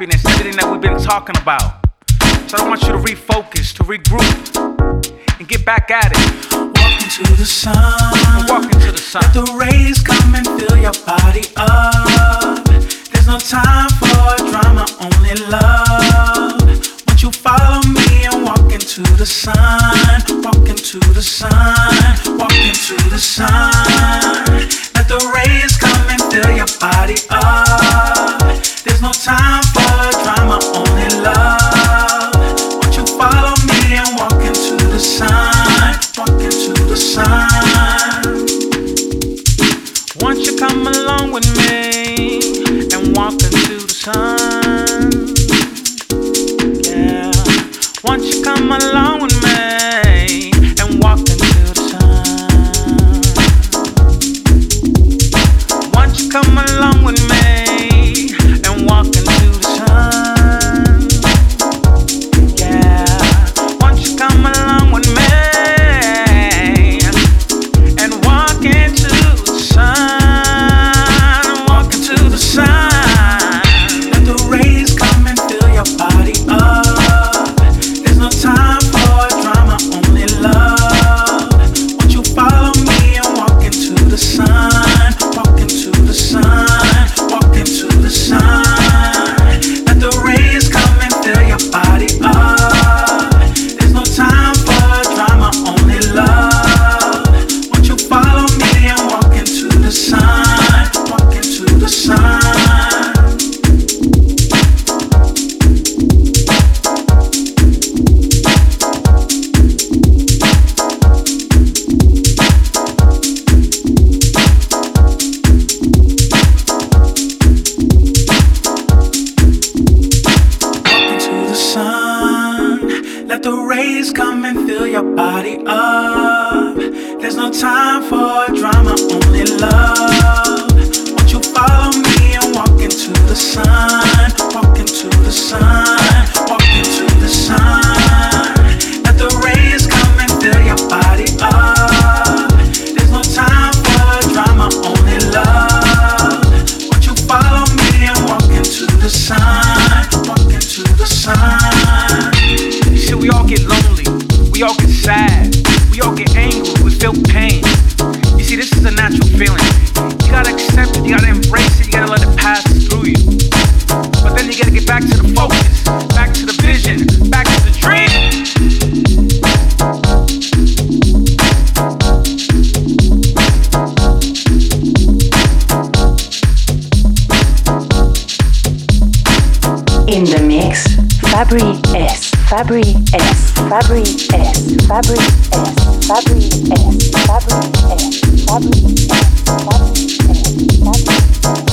happiness is sitting that we've been talking about. So I want you to refocus, to regroup, and get back at it. Walk into the sun. Walk into the sun. Let the rays come and fill your body up. In the mix, Fabri S, Fabri S, Fabri S, Fabri S, Fabri S, Fabri S, Fabri S, Fabri S, Fabri S.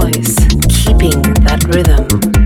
voice, keeping that rhythm.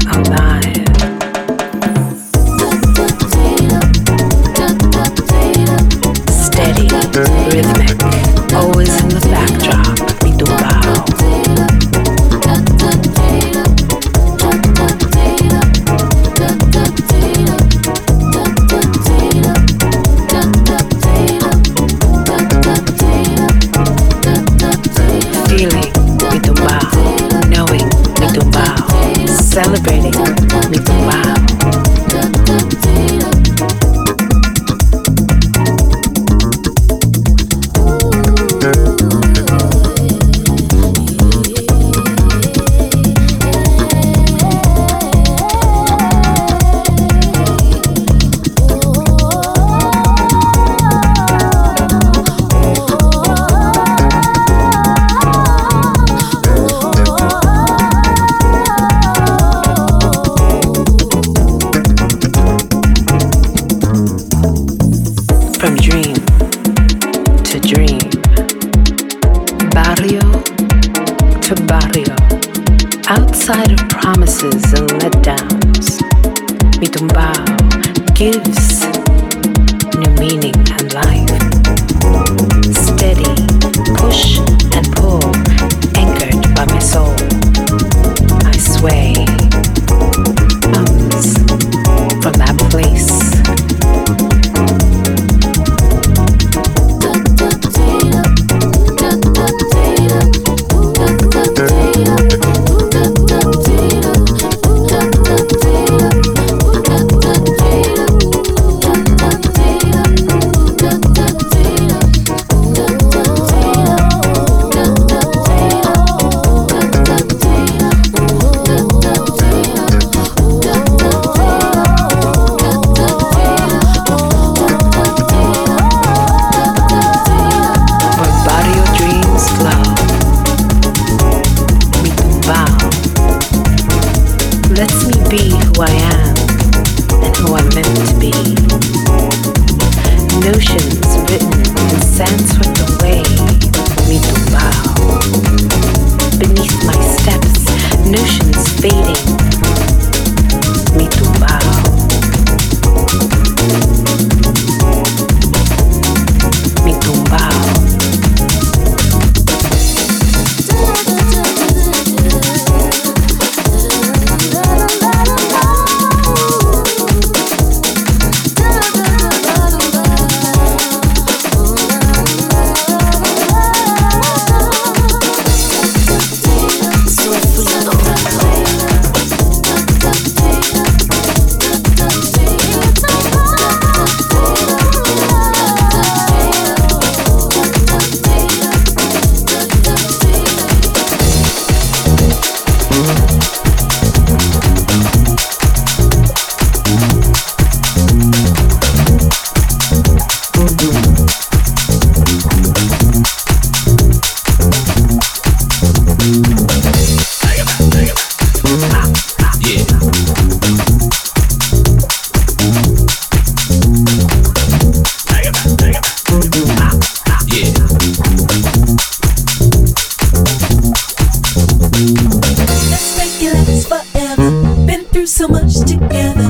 so much together.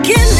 again.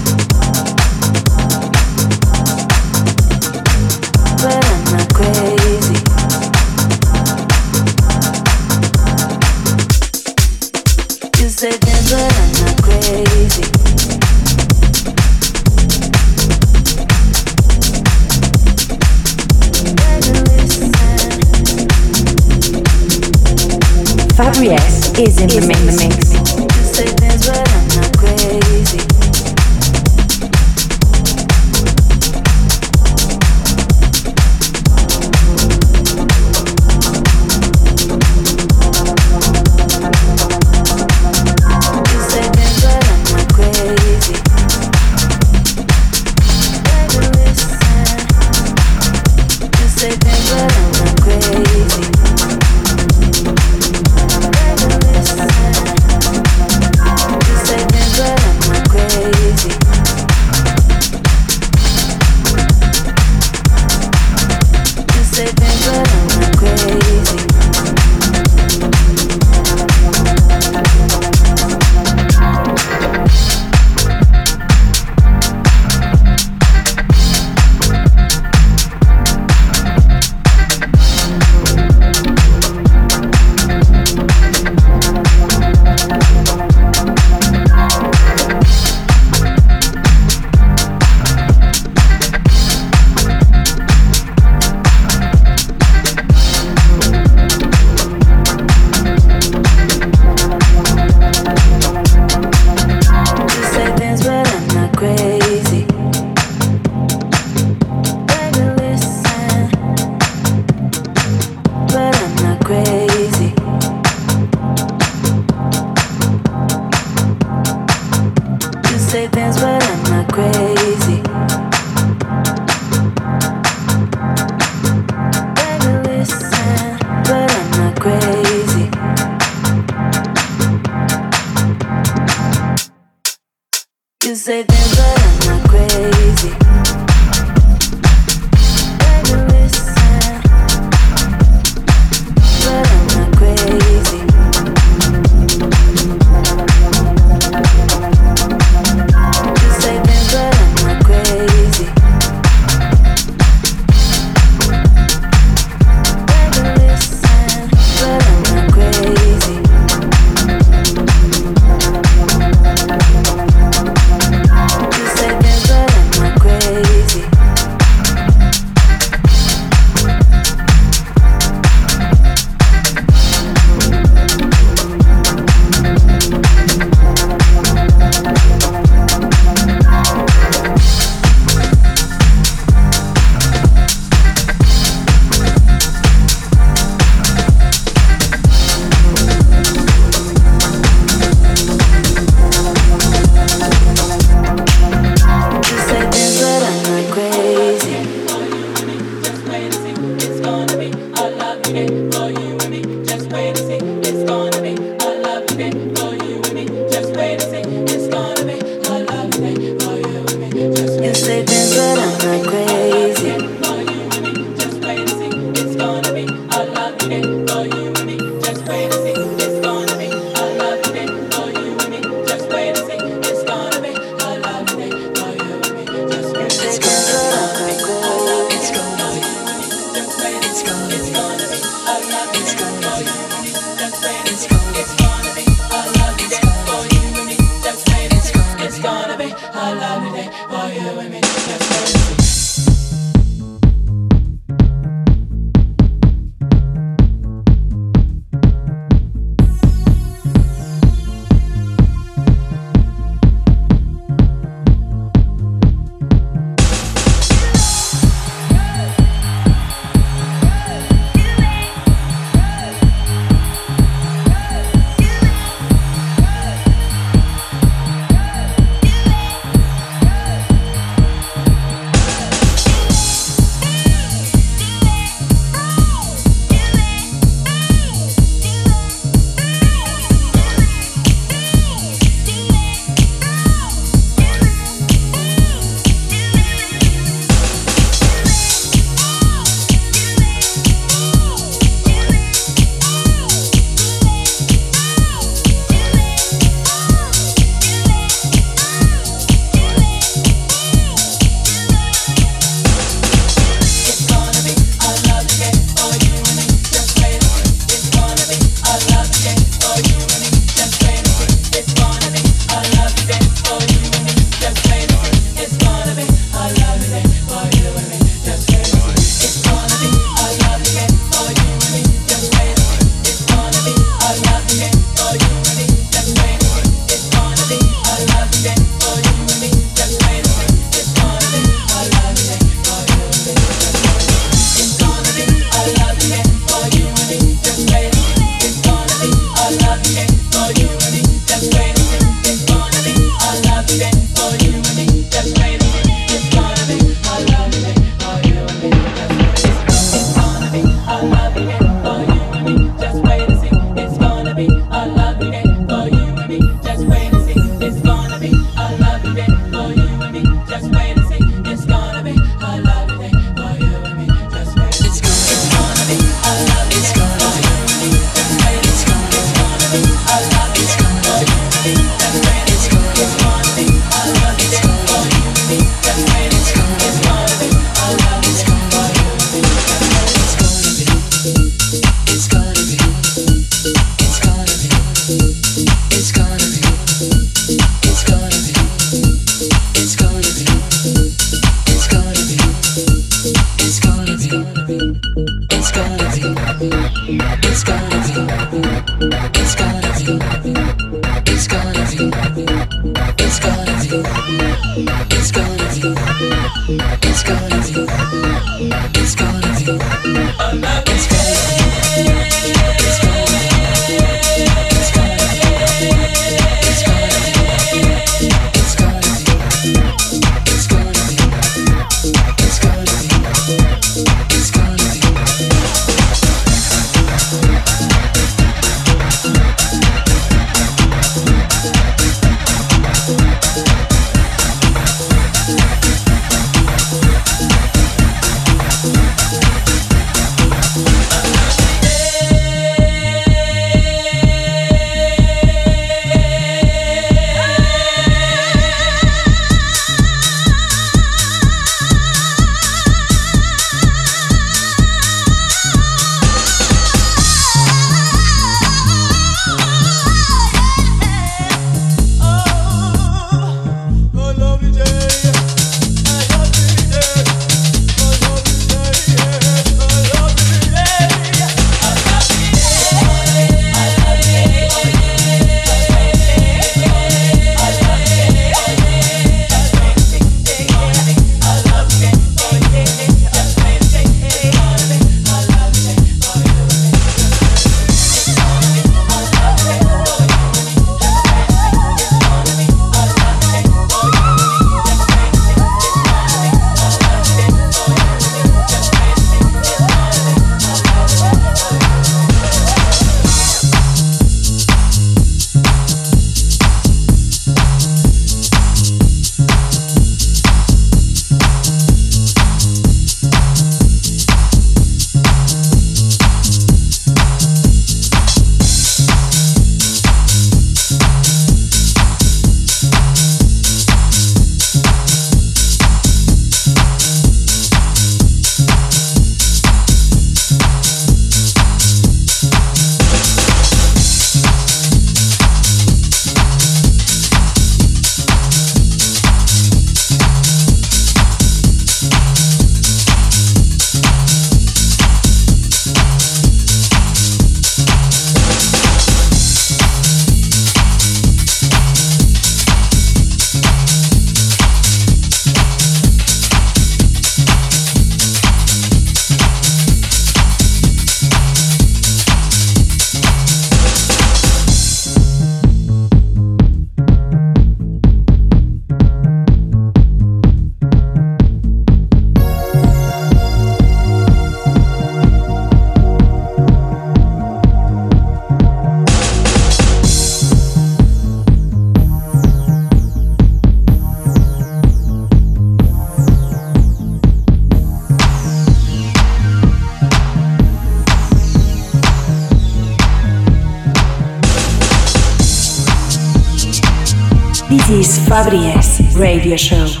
Radio Show.